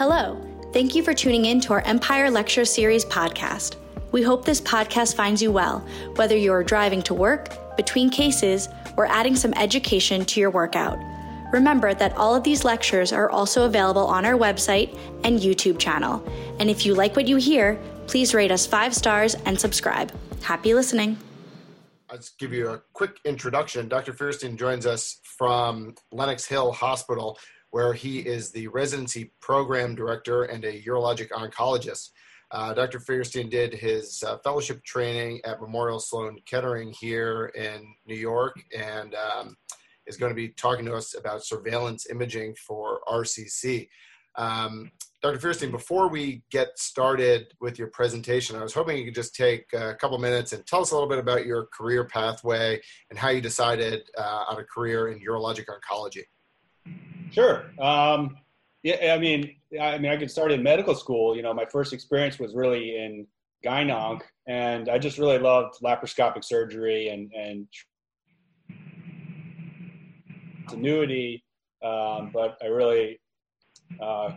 Hello. Thank you for tuning in to our Empire Lecture Series podcast. We hope this podcast finds you well, whether you're driving to work, between cases, or adding some education to your workout. Remember that all of these lectures are also available on our website and YouTube channel. And if you like what you hear, please rate us five stars and subscribe. Happy listening. I'll just give you a quick introduction. Dr. Feuerstein joins us from Lenox Hill Hospital, where he is the residency program director and a urologic oncologist. Uh, Dr. Feuerstein did his uh, fellowship training at Memorial Sloan Kettering here in New York and um, is going to be talking to us about surveillance imaging for RCC. Um, Dr. Feuerstein, before we get started with your presentation, I was hoping you could just take a couple minutes and tell us a little bit about your career pathway and how you decided uh, on a career in urologic oncology. Sure. Um, yeah, I mean, I mean, I could start in medical school. You know, my first experience was really in gyn and I just really loved laparoscopic surgery and and continuity. Um, but I really uh,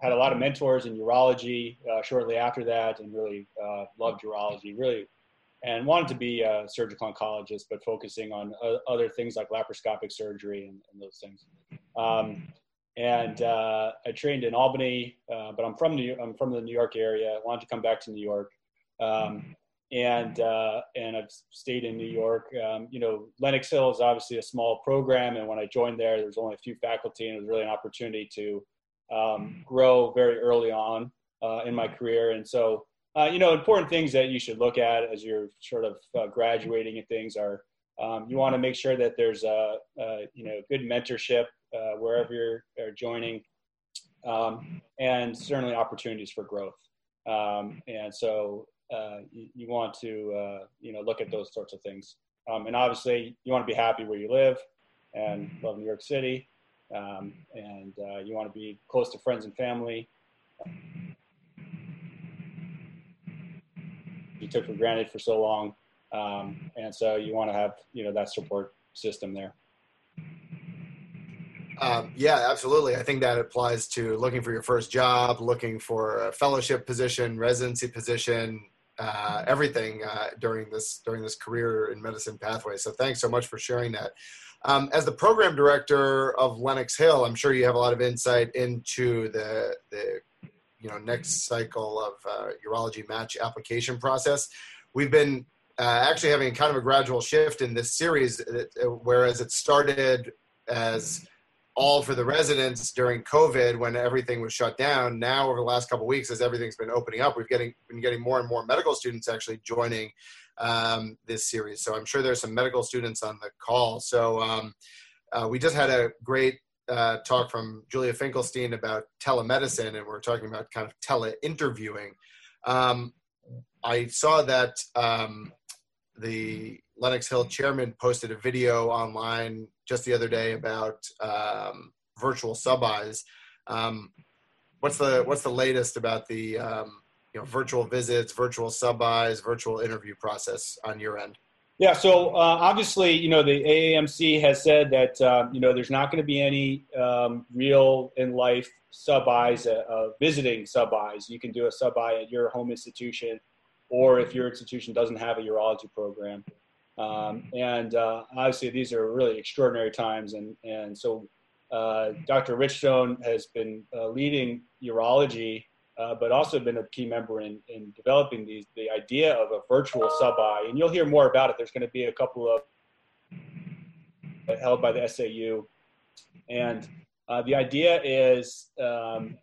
had a lot of mentors in urology uh, shortly after that, and really uh, loved urology. Really, and wanted to be a surgical oncologist, but focusing on other things like laparoscopic surgery and, and those things. Um, and uh, I trained in Albany, uh, but I'm from New I'm from the New York area. I wanted to come back to New York, um, and uh, and I've stayed in New York. Um, you know, Lenox Hill is obviously a small program, and when I joined there, there was only a few faculty, and it was really an opportunity to um, grow very early on uh, in my career. And so, uh, you know, important things that you should look at as you're sort of uh, graduating and things are um, you want to make sure that there's a, a you know good mentorship uh, wherever you're, you're joining, um, and certainly opportunities for growth. Um, and so uh, you, you, want to uh, you know look at those sorts of things. Um, and obviously, you want to be happy where you live and love New York City um, and uh, you want to be close to friends and family. You took for granted for so long, um, and so you want to have you know that support system there. Um, yeah, absolutely. I think that applies to looking for your first job, looking for a fellowship position, residency position, uh, everything uh, during this during this career in medicine pathway. So thanks so much for sharing that. Um, as the program director of Lenox Hill, I'm sure you have a lot of insight into the, the you know next cycle of uh, urology match application process. We've been uh, actually having kind of a gradual shift in this series, uh, whereas it started as all for the residents during COVID when everything was shut down. Now, over the last couple weeks, as everything's been opening up, we've getting been getting more and more medical students actually joining um, this series. So I'm sure there's some medical students on the call. So um, uh, we just had a great uh, talk from Julia Finkelstein about telemedicine, and we're talking about kind of tele-interviewing. Um, I saw that um, the Lenox Hill chairman posted a video online just the other day about um, virtual sub-Is. Um, what's the what's the latest about the um, you know virtual visits, virtual sub-Is, virtual interview process on your end? Yeah, so uh, obviously, you know, the AAMC has said that uh, you know there's not going to be any um, real in life sub-Is, uh, uh, visiting sub-Is. You can do a sub-I at your home institution, or if your institution doesn't have a urology program. Um, and uh, obviously, these are really extraordinary times, and and so uh, Dr. Richstone has been leading urology uh, but also been a key member in, in developing these, the idea of a virtual sub-I. And you'll hear more about it. There's going to be a couple of held by the SAU. And uh, the idea is, um,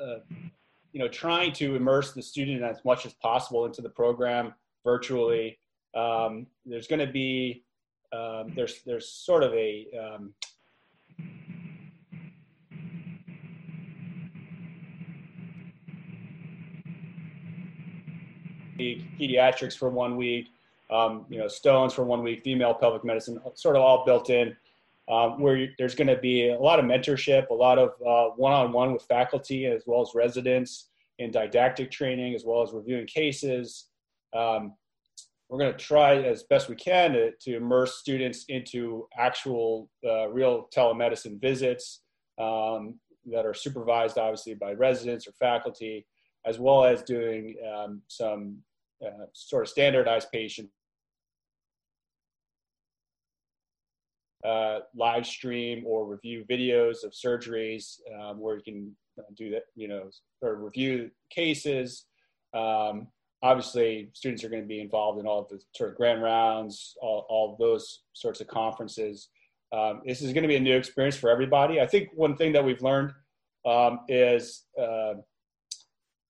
uh, you know, trying to immerse the student as much as possible into the program virtually. Um, there's going to be, um, there's, there's sort of a, um, pediatrics for one week, um, you know, stones for one week, female pelvic medicine, sort of all built in. Um, where there's going to be a lot of mentorship, a lot of uh, one-on-one with faculty as well as residents in didactic training, as well as reviewing cases. Um, we're going to try as best we can to, to immerse students into actual uh, real telemedicine visits. Um, that are supervised obviously by residents or faculty, as well as doing um, some uh, sort of standardized patient uh, live stream or review videos of surgeries um, where you can do that, you know, or review cases. Um, obviously, students are going to be involved in all of the sort of grand rounds, all, all those sorts of conferences. Um, this is going to be a new experience for everybody. I think one thing that we've learned um, is uh,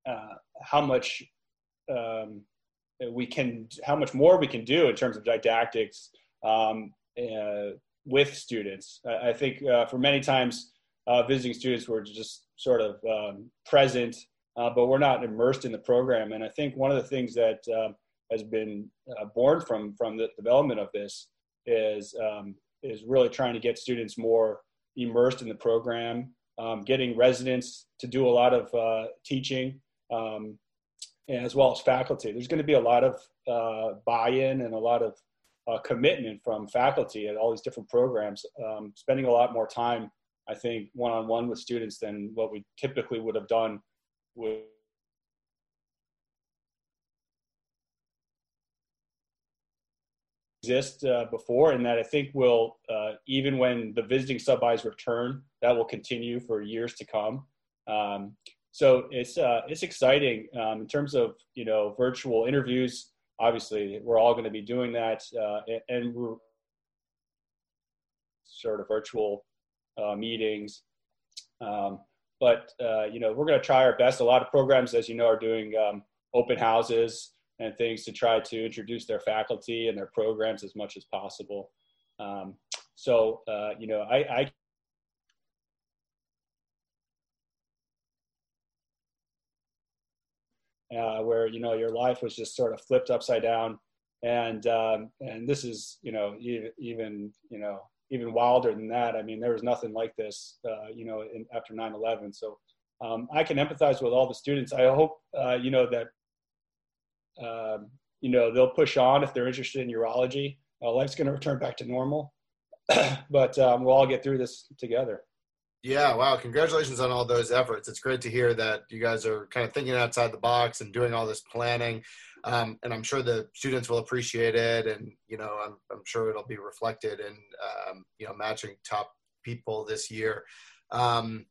uh, how much um, we can, how much more we can do in terms of didactics um, uh, with students. I, I think uh, for many times, uh, visiting students were just sort of um, present, uh, but we're not immersed in the program. And I think one of the things that has been born from from the development of this is um, is really trying to get students more immersed in the program, um, getting residents to do a lot of uh, teaching, um, as well as faculty. There's going to be a lot of uh, buy-in and a lot of uh, commitment from faculty at all these different programs, um, spending a lot more time, I think, one-on-one with students than what we typically would have done with exist uh, before, and that I think will, uh, even when the visiting sub-Is return, that will continue for years to come. Um, so it's uh, it's exciting um, in terms of you know virtual interviews. Obviously, we're all going to be doing that, uh, and we're sort of virtual uh, meetings. Um, but uh, you know, we're going to try our best. A lot of programs, as you know, are doing um, open houses and things to try to introduce their faculty and their programs as much as possible. Um, so, uh, you know, I, I uh, where you know your life was just sort of flipped upside down, and um, and this is you know even, even you know even wilder than that. I mean, there was nothing like this, uh, you know, in, after 9/11. So um, I can empathize with all the students. I hope uh, you know that um, you know, they'll push on if they're interested in urology. Uh, life's going to return back to normal, but um, we'll all get through this together. Yeah, wow. Congratulations on all those efforts. It's great to hear that you guys are kind of thinking outside the box and doing all this planning. Um, and I'm sure the students will appreciate it. And, you know, I'm, I'm sure it'll be reflected in, um, you know, matching top people this year. Um,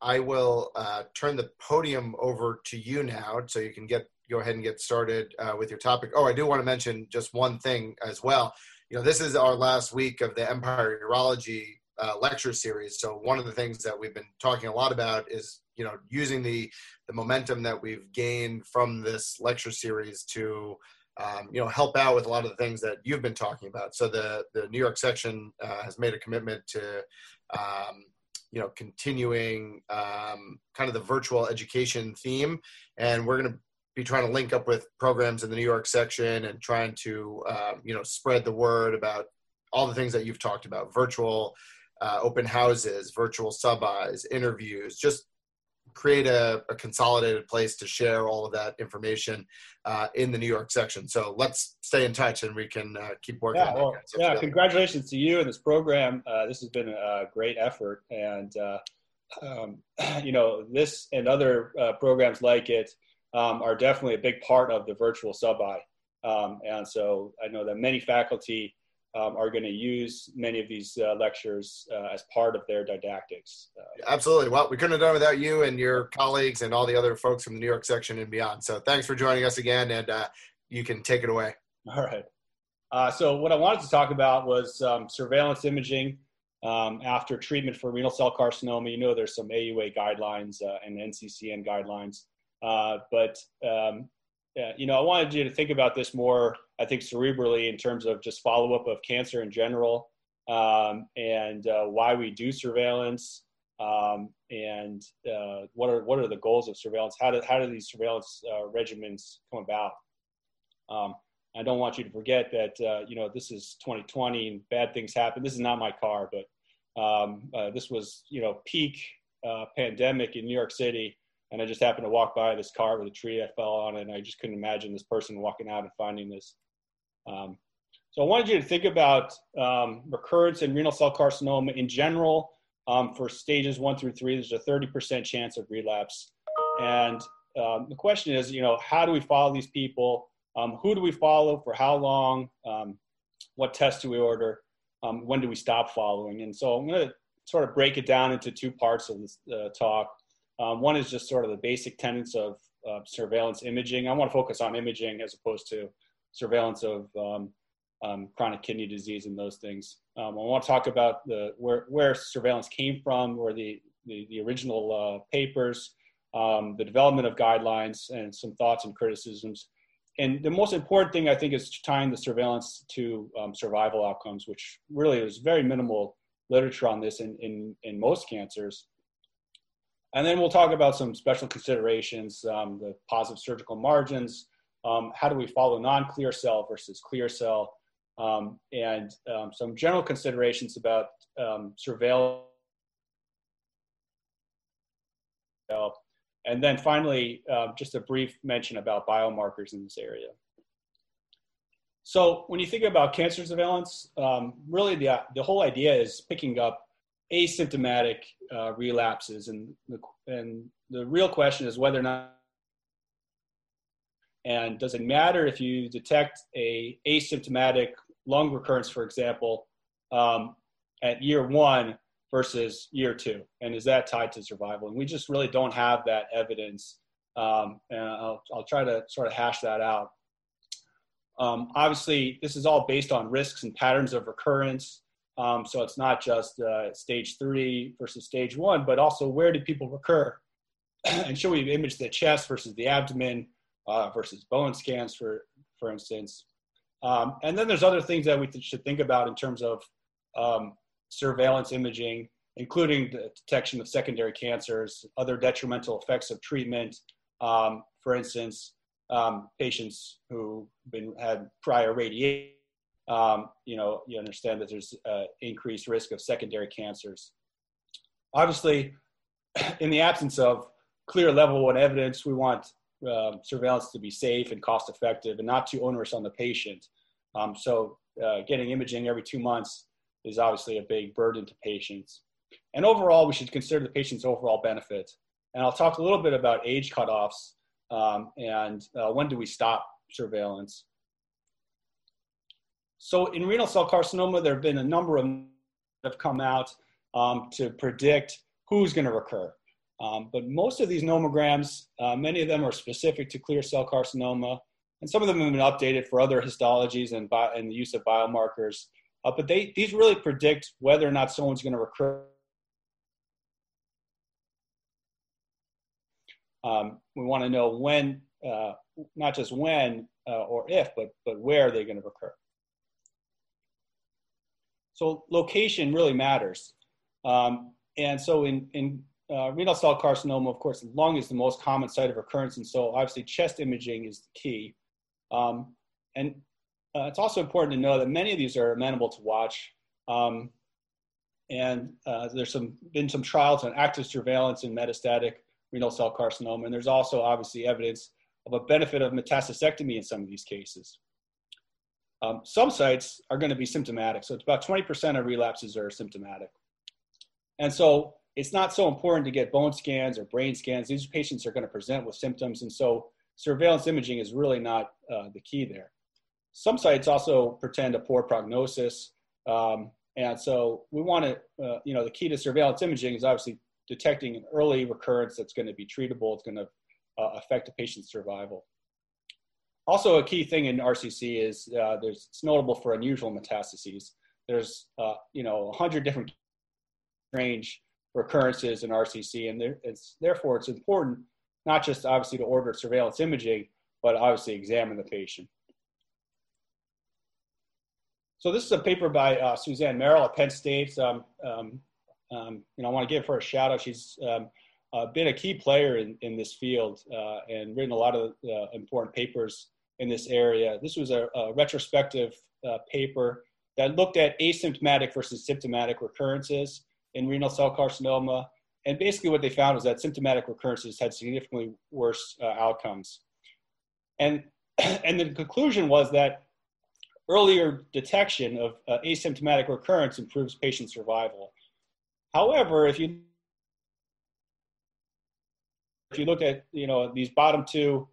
I will uh, turn the podium over to you now so you can get go ahead and get started uh, with your topic. Oh, I do want to mention just one thing as well. You know, this is our last week of the Empire Urology uh, lecture series. So one of the things that we've been talking a lot about is, you know, using the the momentum that we've gained from this lecture series to, um, you know, help out with a lot of the things that you've been talking about. So the the New York section uh, has made a commitment to. Um, you know, continuing um, kind of the virtual education theme, and we're going to be trying to link up with programs in the New York section and trying to um, you know spread the word about all the things that you've talked about virtual uh, open houses virtual sub-Is interviews just create a, a, consolidated place to share all of that information uh, in the New York section. So let's stay in touch and we can uh, keep working. Yeah, well, yeah. Congratulations to you and this program. Uh, this has been a great effort, and uh, um, you know this and other uh, programs like it um, are definitely a big part of the virtual sub-I. Um, and so I know that many faculty um, are going to use many of these uh, lectures uh, as part of their didactics. Uh, Absolutely. Well, we couldn't have done without you and your colleagues and all the other folks from the New York section and beyond. So thanks for joining us again, and uh, you can take it away. All right. Uh, so what I wanted to talk about was um, surveillance imaging um, after treatment for renal cell carcinoma. You know, there's some AUA guidelines uh, and NCCN guidelines. Uh, but um, yeah, you know, I wanted you to think about this more. I think cerebrally in terms of just follow up of cancer in general, um, and uh, why we do surveillance, um, and uh, what are what are the goals of surveillance? How do how do these surveillance uh, regimens come about? Um, I don't want you to forget that uh, you know this is 2020 and bad things happen. This is not my car, but um, uh, this was you know peak pandemic in New York City and I just happened to walk by this car with a tree I fell on, and I just couldn't imagine this person walking out and finding this. Um, so I wanted you to think about um, recurrence in renal cell carcinoma in general. um, for stages one through three, there's a 30% chance of relapse. And um, the question is, you know, how do we follow these people? Um, who do we follow for how long? Um, what tests do we order? When do we stop following? And so I'm going to sort of break it down into two parts of this uh, talk. Um, one is just sort of the basic tenets of uh, surveillance imaging. I want to focus on imaging as opposed to surveillance of um, um, chronic kidney disease and those things. Um, I want to talk about the where, where surveillance came from, where the, the, the original uh, papers, um, the development of guidelines, and some thoughts and criticisms. And the most important thing I think is tying the surveillance to um, survival outcomes, which really is very minimal literature on this in, in, in most cancers. And then we'll talk about some special considerations, um, the positive surgical margins, um, how do we follow non-clear cell versus clear cell, um, and um, some general considerations about um, surveillance. And then finally, uh, just a brief mention about biomarkers in this area. So when you think about cancer surveillance, really the, the whole idea is picking up asymptomatic uh, relapses. And the, and the real question is whether or not and does it matter if you detect a asymptomatic lung recurrence, for example, um, at year one versus year two? And is that tied to survival? And we just really don't have that evidence. Um, and I'll, I'll try to sort of hash that out. Um, obviously, this is all based on risks and patterns of recurrence. Um, so it's not just uh, stage three versus stage one, but also where do people recur? and should we image the chest versus the abdomen uh, versus bone scans, for, for instance? Um, and then there's other things that we th- should think about in terms of um, surveillance imaging, including the detection of secondary cancers, other detrimental effects of treatment. Um, for instance, um, patients who been had prior radiation, um, you know, you understand that there's uh, increased risk of secondary cancers. Obviously, in the absence of clear level one evidence, we want uh, surveillance to be safe and cost effective and not too onerous on the patient. Um, so uh, getting imaging every two months is obviously a big burden to patients. And overall, we should consider the patient's overall benefit. And I'll talk a little bit about age cutoffs um, and uh, when do we stop surveillance. So in renal cell carcinoma, there have been a number of that have come out um, to predict who's going to recur. Um, but most of these nomograms, uh, many of them are specific to clear cell carcinoma, and some of them have been updated for other histologies and, and the use of biomarkers. Uh, but they, these really predict whether or not someone's going to recur. Um, we want to know when, uh, not just when uh, or if, but, but where they're going to recur. So location really matters. Um, and so in, in uh, renal cell carcinoma, of course, lung is the most common site of recurrence. And so obviously chest imaging is the key. Um, and uh, it's also important to know that many of these are amenable to watch. Um, and uh, there's some, been some trials on active surveillance in metastatic renal cell carcinoma. And there's also obviously evidence of a benefit of metastasectomy in some of these cases. Um, some sites are going to be symptomatic. So it's about 20% of relapses are symptomatic. And so it's not so important to get bone scans or brain scans. These patients are going to present with symptoms. And so surveillance imaging is really not uh, the key there. Some sites also pretend a poor prognosis. Um, and so we want to, uh, you know, the key to surveillance imaging is obviously detecting an early recurrence that's going to be treatable. It's going to uh, affect a patient's survival. Also, a key thing in RCC is uh, there's, it's notable for unusual metastases. There's, uh, you know, 100 different range recurrences in RCC, and there, it's, therefore it's important not just obviously to order surveillance imaging, but obviously examine the patient. So this is a paper by uh, Suzanne Merrill at Penn State. Um, um, um, you know, I want to give her a shout out. She's um, uh, been a key player in, in this field uh, and written a lot of uh, important papers in this area. This was a, a retrospective uh, paper that looked at asymptomatic versus symptomatic recurrences in renal cell carcinoma and basically what they found was that symptomatic recurrences had significantly worse uh, outcomes. And, and the conclusion was that earlier detection of uh, asymptomatic recurrence improves patient survival. However, if you if you look at you know these bottom two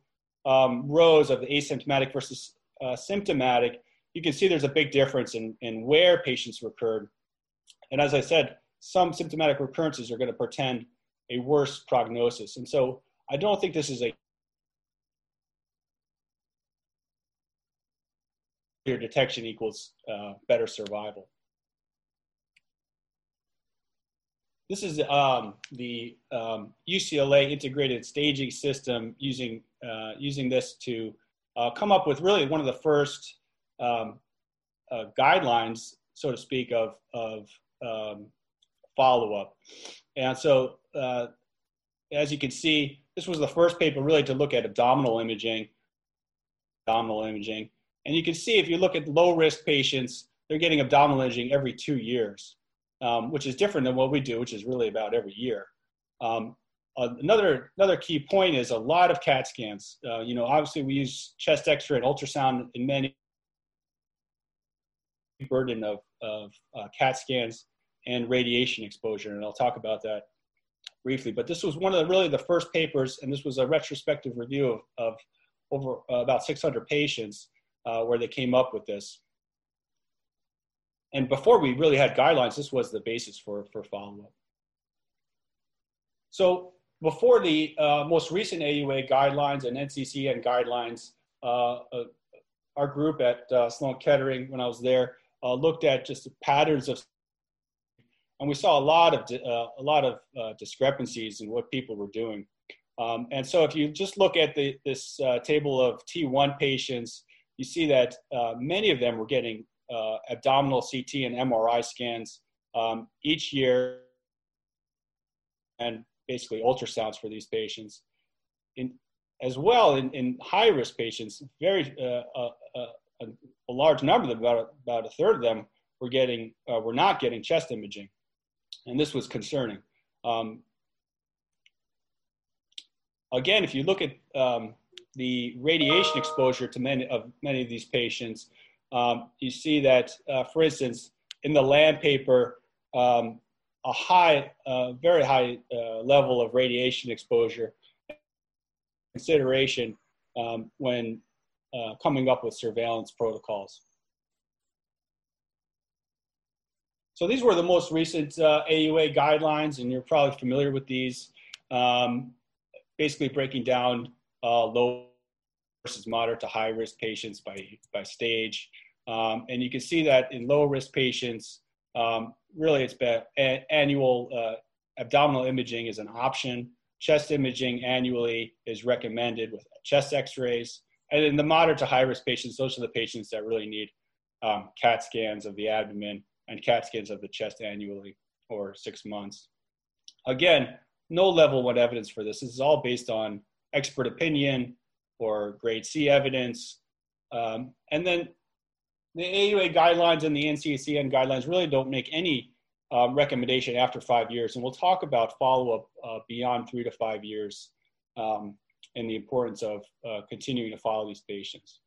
um, rows of the asymptomatic versus uh, symptomatic, you can see there's a big difference in, in where patients recurred. And as I said, some symptomatic recurrences are going to portend a worse prognosis. And so I don't think this is a clear detection equals uh, better survival. This is um, the um, UCLA integrated staging system using, uh, using this to uh, come up with really one of the first um, uh, guidelines, so to speak, of, of um, follow-up. And so, uh, as you can see, this was the first paper really to look at abdominal imaging, abdominal imaging. And you can see if you look at low-risk patients, they're getting abdominal imaging every two years, um, which is different than what we do, which is really about every year. Um, uh, another another key point is a lot of CAT scans. Uh, you know, obviously we use chest X-ray and ultrasound in many burden of, of uh, CAT scans and radiation exposure, and I'll talk about that briefly. But this was one of the really the first papers, and this was a retrospective review of, of over uh, about 600 patients uh, where they came up with this. And before we really had guidelines, this was the basis for, for follow-up. So before the uh, most recent AUA guidelines and NCCN guidelines, uh, uh, our group at uh, Sloan Kettering, when I was there, uh, looked at just the patterns of, and we saw a lot of uh, a lot of discrepancies in what people were doing. Um, and so, if you just look at the, this table of T1 patients, you see that many of them were getting uh, abdominal CT and MRI scans um, each year, and basically ultrasounds for these patients. In, as well, in, in high risk patients, very a, a large number of them, about, about a third of them, were getting uh, were not getting chest imaging, and this was concerning. Um, again, if you look at um, the radiation exposure to many of many of these patients, um, you see that, uh, for instance, in the Lam paper, um, a high, uh, very high uh, level of radiation exposure consideration um, when uh, coming up with surveillance protocols. So these were the most recent uh, AUA guidelines, and you're probably familiar with these. Um, basically breaking down uh, low versus moderate to high risk patients by, by stage. Um, and you can see that in low risk patients, um, really it's been a- annual uh, abdominal imaging is an option. Chest imaging annually is recommended with chest x-rays. And in the moderate to high risk patients, those are the patients that really need um, CAT scans of the abdomen and CAT scans of the chest annually or six months. Again, no level one evidence for this. This is all based on expert opinion or grade C evidence. Um, and then the AUA guidelines and the NCCN guidelines really don't make any um, recommendation after five years. And we'll talk about follow up uh, beyond three to five years um, and the importance of uh, continuing to follow these patients.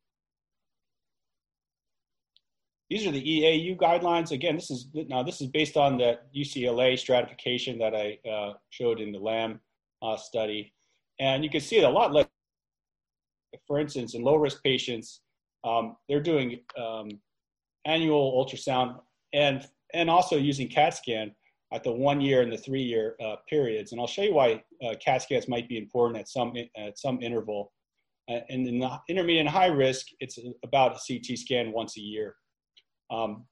These are the EAU guidelines. Again, this is now this is based on the UCLA stratification that I uh, showed in the LAM uh, study, and you can see a lot like, for instance, in low risk patients, um, they're doing um, annual ultrasound and and also using CAT scan at the one year and the three year uh, periods. And I'll show you why uh, CAT scans might be important at some, at some interval. And in the intermediate and high risk, it's about a CT scan once a year. Um,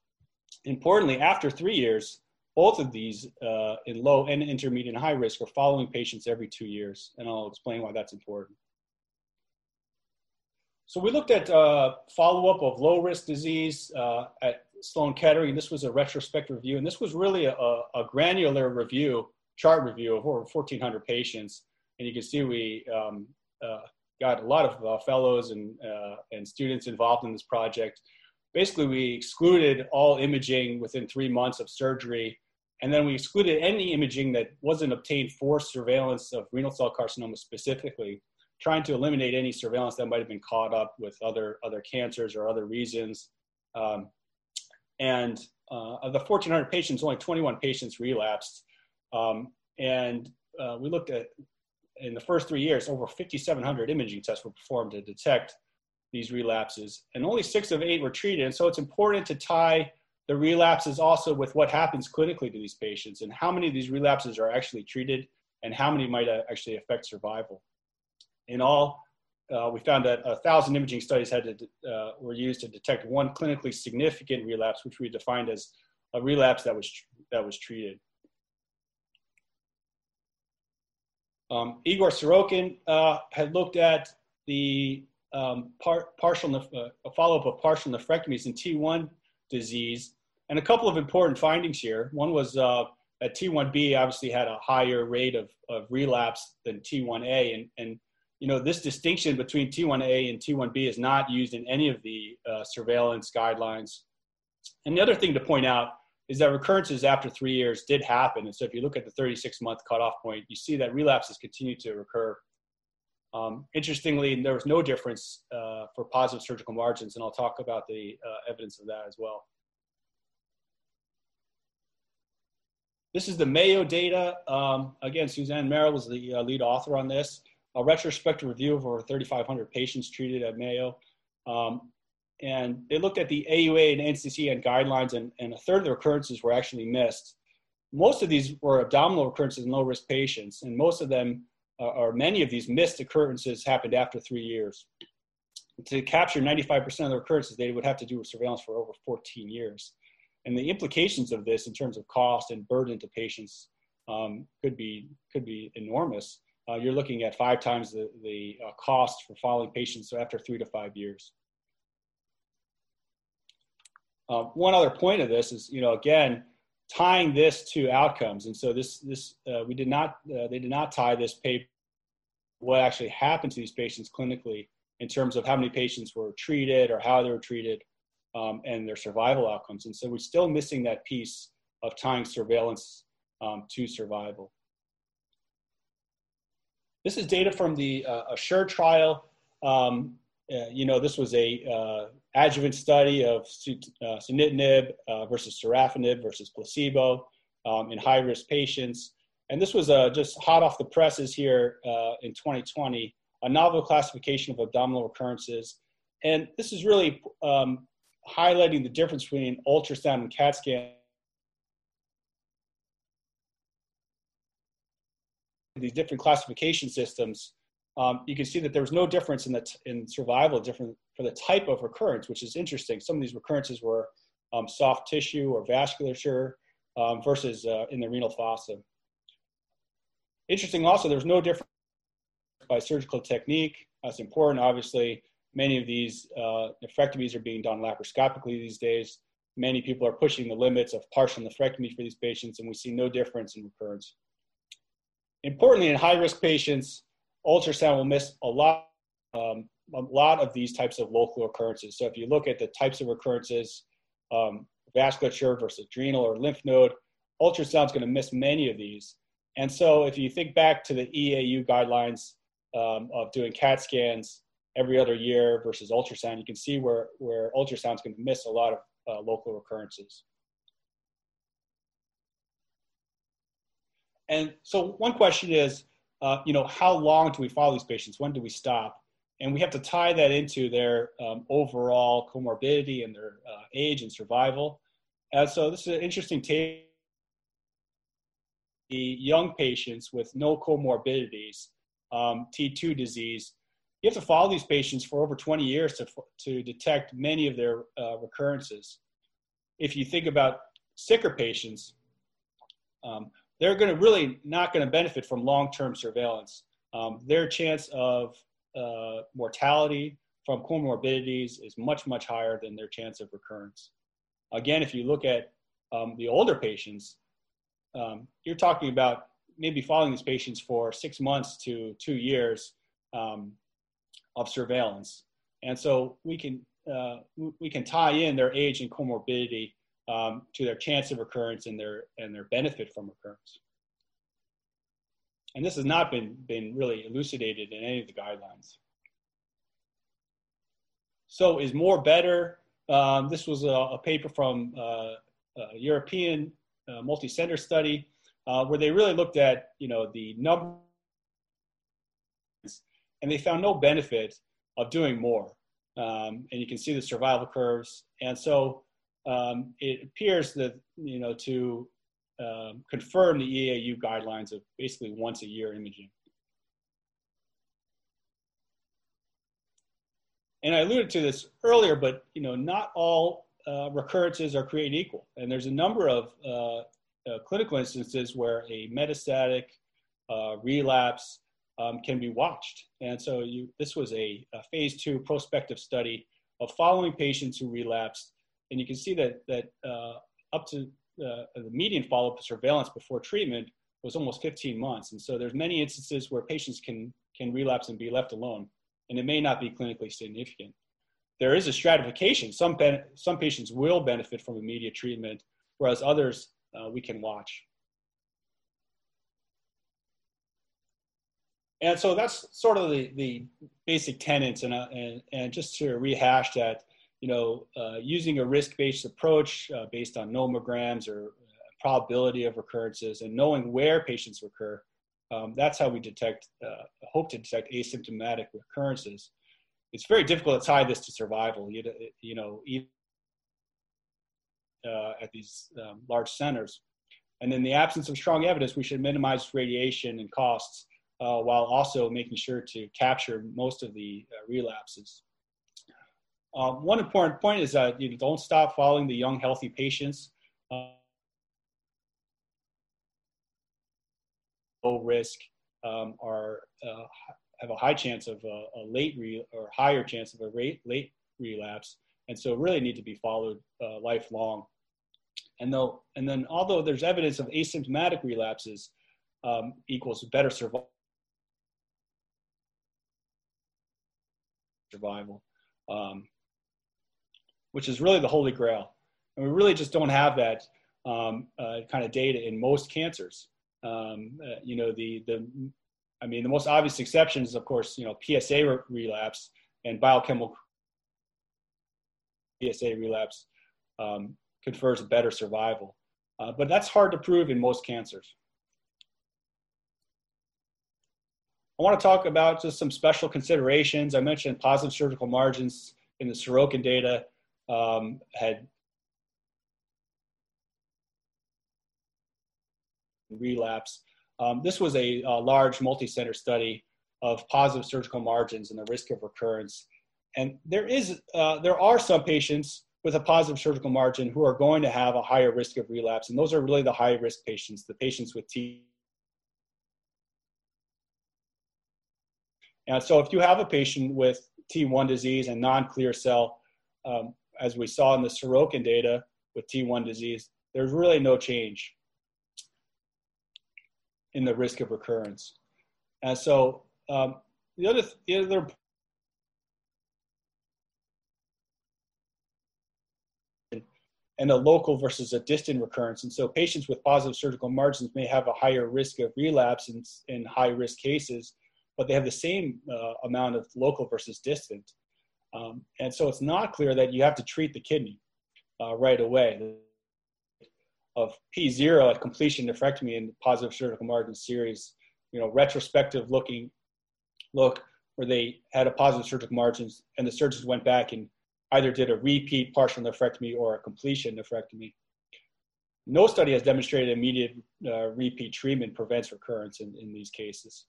importantly, after three years, both of these uh, in low and intermediate and high risk are following patients every two years. And I'll explain why that's important. So we looked at uh, follow-up of low-risk disease uh, at Sloan Kettering. This was a retrospective review, and this was really a, a granular review, chart review of over 1,400 patients. And you can see we um, uh, got a lot of uh, fellows and, uh, and students involved in this project. Basically, we excluded all imaging within three months of surgery, and then we excluded any imaging that wasn't obtained for surveillance of renal cell carcinoma specifically, trying to eliminate any surveillance that might have been caught up with other, other cancers or other reasons. Um, and uh, of the 1,400 patients, only 21 patients relapsed. Um, and uh, we looked at, in the first three years, over 5,700 imaging tests were performed to detect these relapses, and only six of eight were treated. And so it's important to tie the relapses also with what happens clinically to these patients and how many of these relapses are actually treated and how many might uh, actually affect survival. In all, uh, we found that a thousand imaging studies had to, uh, were used to detect one clinically significant relapse, which we defined as a relapse that was that was treated. Um, Igor Sorokin uh, had looked at the um, par partial uh, follow-up of partial nephrectomies in T1 disease, and a couple of important findings here. One was uh, that T1B obviously had a higher rate of, of relapse than T1A, and, and you know this distinction between T1A and T1B is not used in any of the uh, surveillance guidelines. And the other thing to point out is that recurrences after three years did happen. And so if you look at the 36 month cutoff point, you see that relapses continue to recur. Um, interestingly, there was no difference uh, for positive surgical margins, and I'll talk about the uh, evidence of that as well. This is the Mayo data. Um, again, Suzanne Merrill was the uh, lead author on this. A retrospective review of over 3,500 patients treated at Mayo. Um, and they looked at the AUA and NCCN guidelines, and, and a third of the recurrences were actually missed. Most of these were abdominal recurrences in low risk patients, and most of them, uh, or many of these missed occurrences, happened after three years. To capture 95% of the recurrences, they would have to do surveillance for over 14 years. And the implications of this in terms of cost and burden to patients um, could, be, could be enormous. Uh, you're looking at five times the, the uh, cost for following patients after three to five years. Uh, one other point of this is, you know, again, tying this to outcomes. And so this, this uh, we did not, uh, they did not tie this paper, what actually happened to these patients clinically in terms of how many patients were treated or how they were treated um, and their survival outcomes. And so we're still missing that piece of tying surveillance um, to survival. This is data from the uh, ASSURE trial. Um, uh, you know, this was a uh, adjuvant study of uh, sunitinib uh, versus sorafenib versus placebo um, in high-risk patients. And this was uh, just hot off the presses here uh, in 2020, a novel classification of abdominal recurrences. And this is really um, highlighting the difference between ultrasound and CAT scan. These different classification systems um, you can see that there was no difference in the in survival different for the type of recurrence, which is interesting. Some of these recurrences were um, soft tissue or vasculature um, versus uh, in the renal fossa. Interesting also, there's no difference by surgical technique. That's important. Obviously, many of these uh, nephrectomies are being done laparoscopically these days. Many people are pushing the limits of partial nephrectomy for these patients, and we see no difference in recurrence. Importantly, in high risk patients, ultrasound will miss a lot, um, a lot of these types of local occurrences. So if you look at the types of recurrences, um, vasculature versus adrenal or lymph node, ultrasound is going to miss many of these. And so if you think back to the EAU guidelines um, of doing CAT scans every other year versus ultrasound, you can see where, where ultrasound is going to miss a lot of uh, local recurrences. And so one question is, uh, you know, how long do we follow these patients? When do we stop? And we have to tie that into their um, overall comorbidity and their uh, age and survival. And so this is an interesting table. The young patients with no comorbidities, um, T2 disease, you have to follow these patients for over 20 years to, to detect many of their uh, recurrences. If you think about sicker patients, um, they're going to really not going to benefit from long-term surveillance. Um, their chance of uh, mortality from comorbidities is much, much higher than their chance of recurrence. Again, if you look at um, the older patients, um, you're talking about maybe following these patients for six months to two years um, of surveillance. And so we can, uh, we can tie in their age and comorbidity um, to their chance of recurrence and their and their benefit from recurrence. And this has not been been really elucidated in any of the guidelines. So, is more better? Um, this was a, a paper from uh, a European uh, multi-center study. uh, where they really looked at you know the number, and they found no benefit of doing more. Um, and you can see the survival curves. And so um, it appears that you know to um, confirm the EAU guidelines of basically once a year imaging. And I alluded to this earlier, but you know, not all uh, recurrences are created equal. And there's a number of uh, uh, clinical instances where a metastatic uh, relapse um, can be watched. And so you, this was a, a, phase two prospective study of following patients who relapsed. And you can see that, that uh, up to uh, the median follow-up surveillance before treatment was almost 15 months. And so there's many instances where patients can, can relapse and be left alone, and it may not be clinically significant. There is a stratification. Some, ben- some patients will benefit from immediate treatment, whereas others uh, we can watch. And so that's sort of the, the basic tenets, and, uh, and, and just to rehash that, you know, uh, using a risk-based approach uh, based on nomograms or uh, probability of recurrences and knowing where patients recur, um, that's how we detect, uh, hope to detect asymptomatic recurrences. It's very difficult to tie this to survival. You, you know, even uh, at these um, large centers. And in the absence of strong evidence, we should minimize radiation and costs uh, while also making sure to capture most of the relapses. Um, one important point is that you don't stop following the young, healthy patients. Uh, low risk um, are uh, have a high chance of a, a late re- or higher chance of a rate, late relapse, and so really need to be followed uh, lifelong. And though, and then although there's evidence of asymptomatic relapses um, equals better survival. Survival. Um, which is really the holy grail. And we really just don't have that um, uh, kind of data in most cancers. Um, uh, you know, the, the, I mean, the most obvious exception is, of course, you know, PSA re- relapse and biochemical PSA relapse um, confers better survival. Uh, but that's hard to prove in most cancers. I want to talk about just some special considerations. I mentioned positive surgical margins in the Sorokin data um, had relapse. Um, this was a, a large multi-center study of positive surgical margins and the risk of recurrence. And there is, uh, there are some patients with a positive surgical margin who are going to have a higher risk of relapse, and those are really the high risk patients, the patients with T. And so, if you have a patient with T1 disease and non-clear cell, um, as we saw in the Sorokin data with T1 disease, there's really no change in the risk of recurrence. And so um, the other the other and a local versus a distant recurrence. And so patients with positive surgical margins may have a higher risk of relapse in, in high risk cases, but they have the same uh, amount of local versus distant. Um, and so it's not clear that you have to treat the kidney uh, right away. Of P0 at completion nephrectomy in positive surgical margin series, you know, retrospective looking look where they had a positive surgical margins and the surgeons went back and either did a repeat partial nephrectomy or a completion nephrectomy. No study has demonstrated immediate uh, repeat treatment prevents recurrence in, in these cases.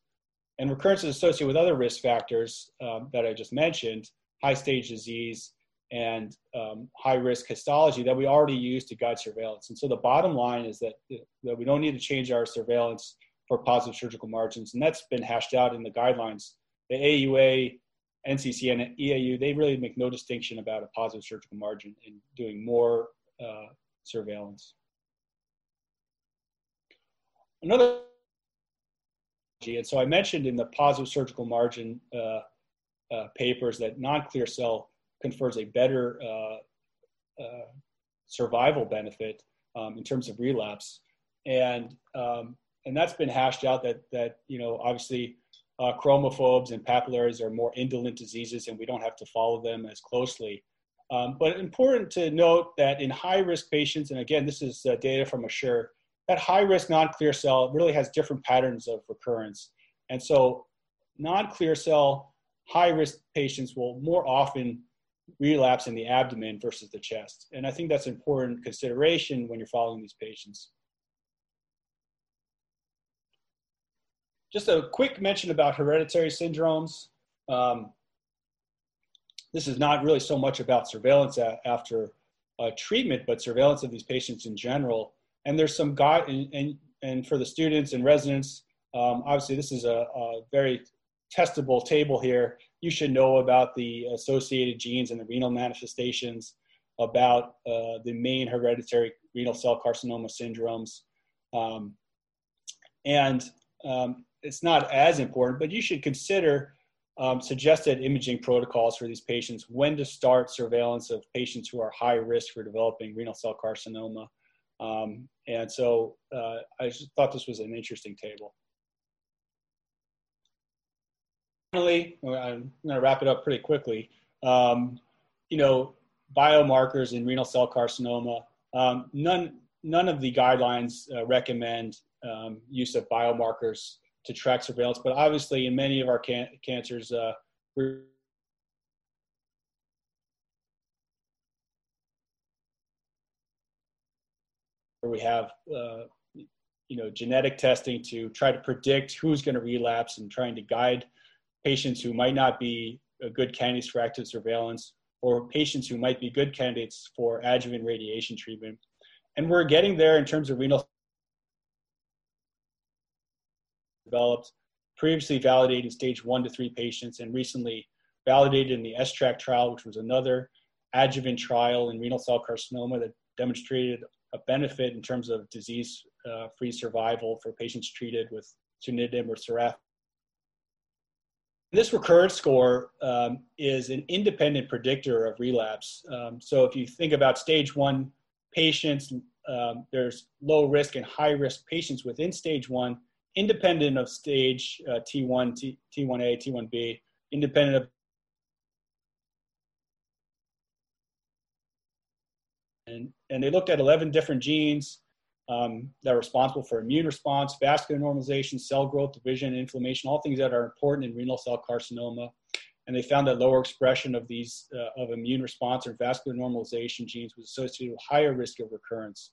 And recurrence is associated with other risk factors um, that I just mentioned, high stage disease, and um, high risk histology that we already use to guide surveillance. And so the bottom line is that, that we don't need to change our surveillance for positive surgical margins. And that's been hashed out in the guidelines. The AUA, NCCN, and EAU, they really make no distinction about a positive surgical margin in doing more uh, surveillance. Another and so I mentioned in the positive surgical margin uh, uh, papers that non-clear cell confers a better uh, uh, survival benefit um, in terms of relapse, and um, and that's been hashed out that that you know obviously uh, chromophobes and papillaries are more indolent diseases, and we don't have to follow them as closely. Um, but important to note that in high risk patients, and again, this is uh, data from ASSURE, that high risk non clear cell really has different patterns of recurrence. And so, non clear cell high risk patients will more often relapse in the abdomen versus the chest. And I think that's an important consideration when you're following these patients. Just a quick mention about hereditary syndromes. Um, this is not really so much about surveillance after uh, treatment, but surveillance of these patients in general. And there's some guide, and, and, and for the students and residents, um, obviously this is a, a, very testable table here. You should know about the associated genes and the renal manifestations, about uh, the main hereditary renal cell carcinoma syndromes. Um, and um, it's not as important, but you should consider um, suggested imaging protocols for these patients, when to start surveillance of patients who are high risk for developing renal cell carcinoma. Um, and so uh, I thought this was an interesting table. Finally, I'm going to wrap it up pretty quickly. Um, you know, biomarkers in renal cell carcinoma, um, none, none of the guidelines uh, recommend um, use of biomarkers to track surveillance. But obviously, in many of our can- cancers, uh, where we have uh, you know genetic testing to try to predict who's going to relapse and trying to guide patients who might not be good candidates for active surveillance or patients who might be good candidates for adjuvant radiation treatment. And we're getting there in terms of renal developed, previously validated in stage one to three patients, and recently validated in the S-TRAC trial, which was another adjuvant trial in renal cell carcinoma that demonstrated a benefit in terms of disease-free uh, survival for patients treated with sunitinib or sorafenib. This recurrence score um, is an independent predictor of relapse. Um, so if you think about stage one patients, um, there's low risk and high risk patients within stage one independent of stage uh, T1, T, T1A, T1B, independent of and, and they looked at 11 different genes um, that are responsible for immune response, vascular normalization, cell growth, division, inflammation, all things that are important in renal cell carcinoma. And they found that lower expression of these uh, of immune response or vascular normalization genes was associated with higher risk of recurrence.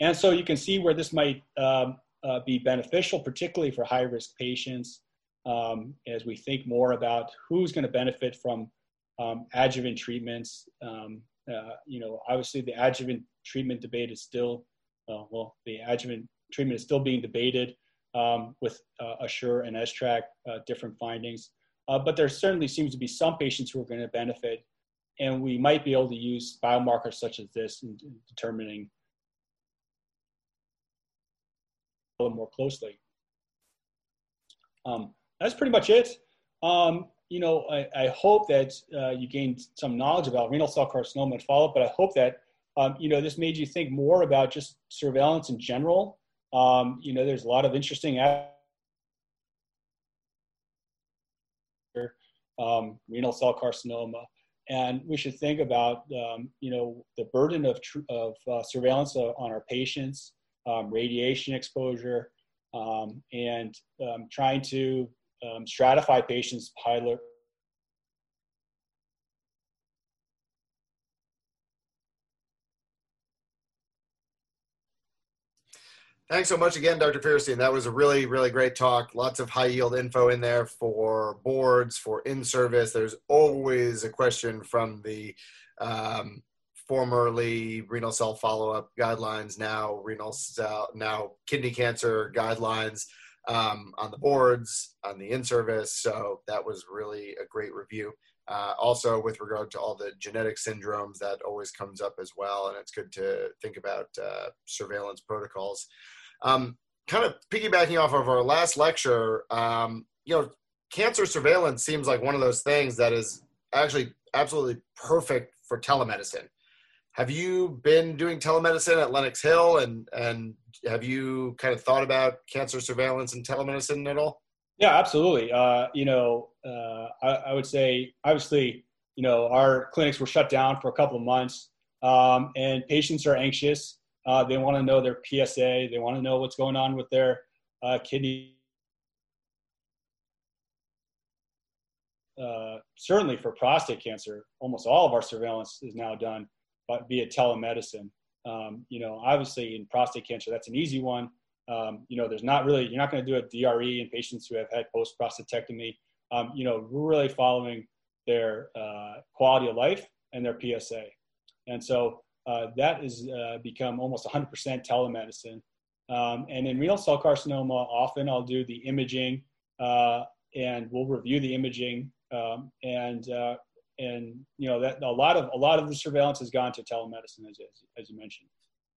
And so you can see where this might um, uh, be beneficial, particularly for high risk patients, um, as we think more about who's going to benefit from um, adjuvant treatments. Um, uh, you know, obviously the adjuvant treatment debate is still, uh, well, the adjuvant treatment is still being debated um, with uh, Assure and S-TRAC uh, different findings. Uh, but there certainly seems to be some patients who are going to benefit, and we might be able to use biomarkers such as this in, in determining more closely. Um, that's pretty much it. Um, you know, I, I hope that uh, you gained some knowledge about renal cell carcinoma and follow-up, but I hope that, um, you know, this made you think more about just surveillance in general. Um, you know, there's a lot of interesting um, renal cell carcinoma. And we should think about, um, you know, the burden of, of uh, surveillance uh, on our patients, um, radiation exposure, um, and trying to stratify patients pilot Thanks so much again, Dr. Fierstein. That was a really, really great talk. Lots of high yield info in there for boards, for in service. There's always a question from the um, formerly renal cell follow-up guidelines, now renal cell, now kidney cancer guidelines um, on the boards, on the in-service. So that was really a great review. Uh, also, with regard to all the genetic syndromes, that always comes up as well, and it's good to think about uh, surveillance protocols. Um, kind of piggybacking off of our last lecture, um, you know, cancer surveillance seems like one of those things that is actually absolutely perfect for telemedicine have you been doing telemedicine at Lenox Hill and and have you kind of thought about cancer surveillance and telemedicine at all? Yeah, absolutely. Uh, you know, uh, I, I, would say obviously, you know, our clinics were shut down for a couple of months, um, and patients are anxious. Uh, they want to know their PSA. They want to know what's going on with their uh, kidney. Uh, certainly for prostate cancer, almost all of our surveillance is now done but via telemedicine. Um, you know, obviously in prostate cancer, that's an easy one. Um, you know, there's not really, you're not going to do a DRE in patients who have had post prostatectomy. Um, you know, we're really following their uh, quality of life and their PSA. And so uh, that has uh, become almost 100% telemedicine. Um, and in renal cell carcinoma, often I'll do the imaging uh, and we'll review the imaging um, and uh, and you know that a lot of a lot of the surveillance has gone to telemedicine as as, as you mentioned.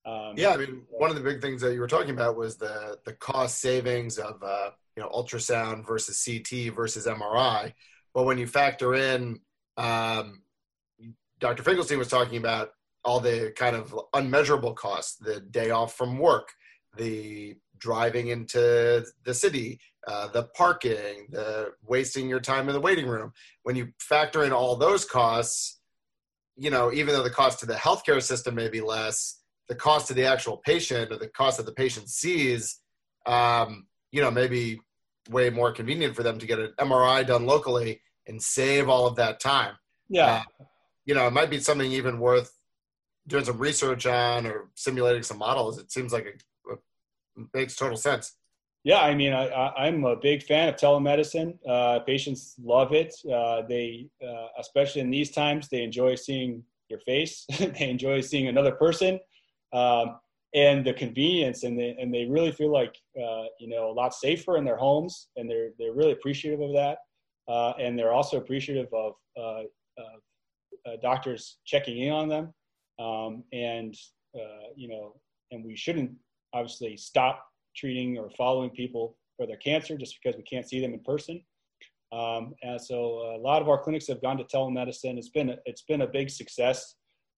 Um, yeah, I mean, one of the big things that you were talking about was the the cost savings of uh, you know ultrasound versus CT versus MRI. But when you factor in, um, Dr. Finkelstein was talking about all the kind of unmeasurable costs, the day off from work, the driving into the city, uh, the parking, the wasting your time in the waiting room. When you factor in all those costs, you know, even though the cost to the healthcare system may be less, the cost to the actual patient or the cost that the patient sees, um, you know, maybe way more convenient for them to get an MRI done locally and save all of that time. Yeah. Uh, you know, it might be something even worth doing some research on or simulating some models. It seems like it, it makes total sense. Yeah, I mean, I, am a big fan of telemedicine. Uh, patients love it. Uh, they, uh, especially in these times, they enjoy seeing your face. they enjoy seeing another person, um, and the convenience, and they and they really feel like uh, you know a lot safer in their homes, and they're they're really appreciative of that, uh, and they're also appreciative of, uh, of doctors checking in on them, um, and you know, and we shouldn't obviously stop treating or following people for their cancer just because we can't see them in person. Um, and so a lot of our clinics have gone to telemedicine. It's been a, it's been a big success.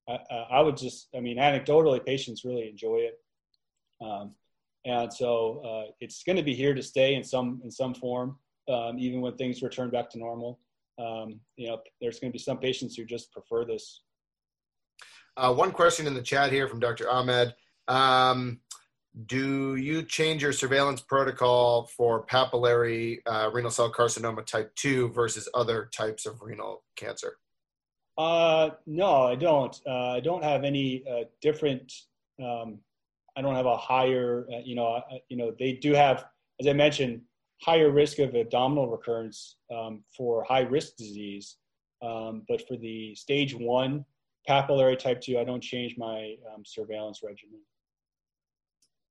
I, I would just, I mean, anecdotally, patients really enjoy it. Um, and so uh, it's going to be here to stay in some in some form, um, even when things return back to normal. Um, you know, there's going to be some patients who just prefer this. Uh, one question in the chat here from Dr. Ahmed. Um, do you change your surveillance protocol for papillary uh, renal cell carcinoma type 2 versus other types of renal cancer? Uh, no, I don't. Uh, I don't have any uh, different. Um, I don't have a higher. Uh, you know, you know, they do have, as I mentioned, higher risk of abdominal recurrence um, for high risk disease. Um, but for the stage one papillary type two, I don't change my um, surveillance regimen.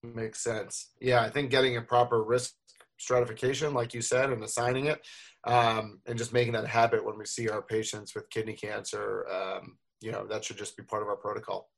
Makes sense. Yeah, I think getting a proper risk stratification, like you said, and assigning it, um, and just making that habit when we see our patients with kidney cancer, um, you know, that should just be part of our protocol.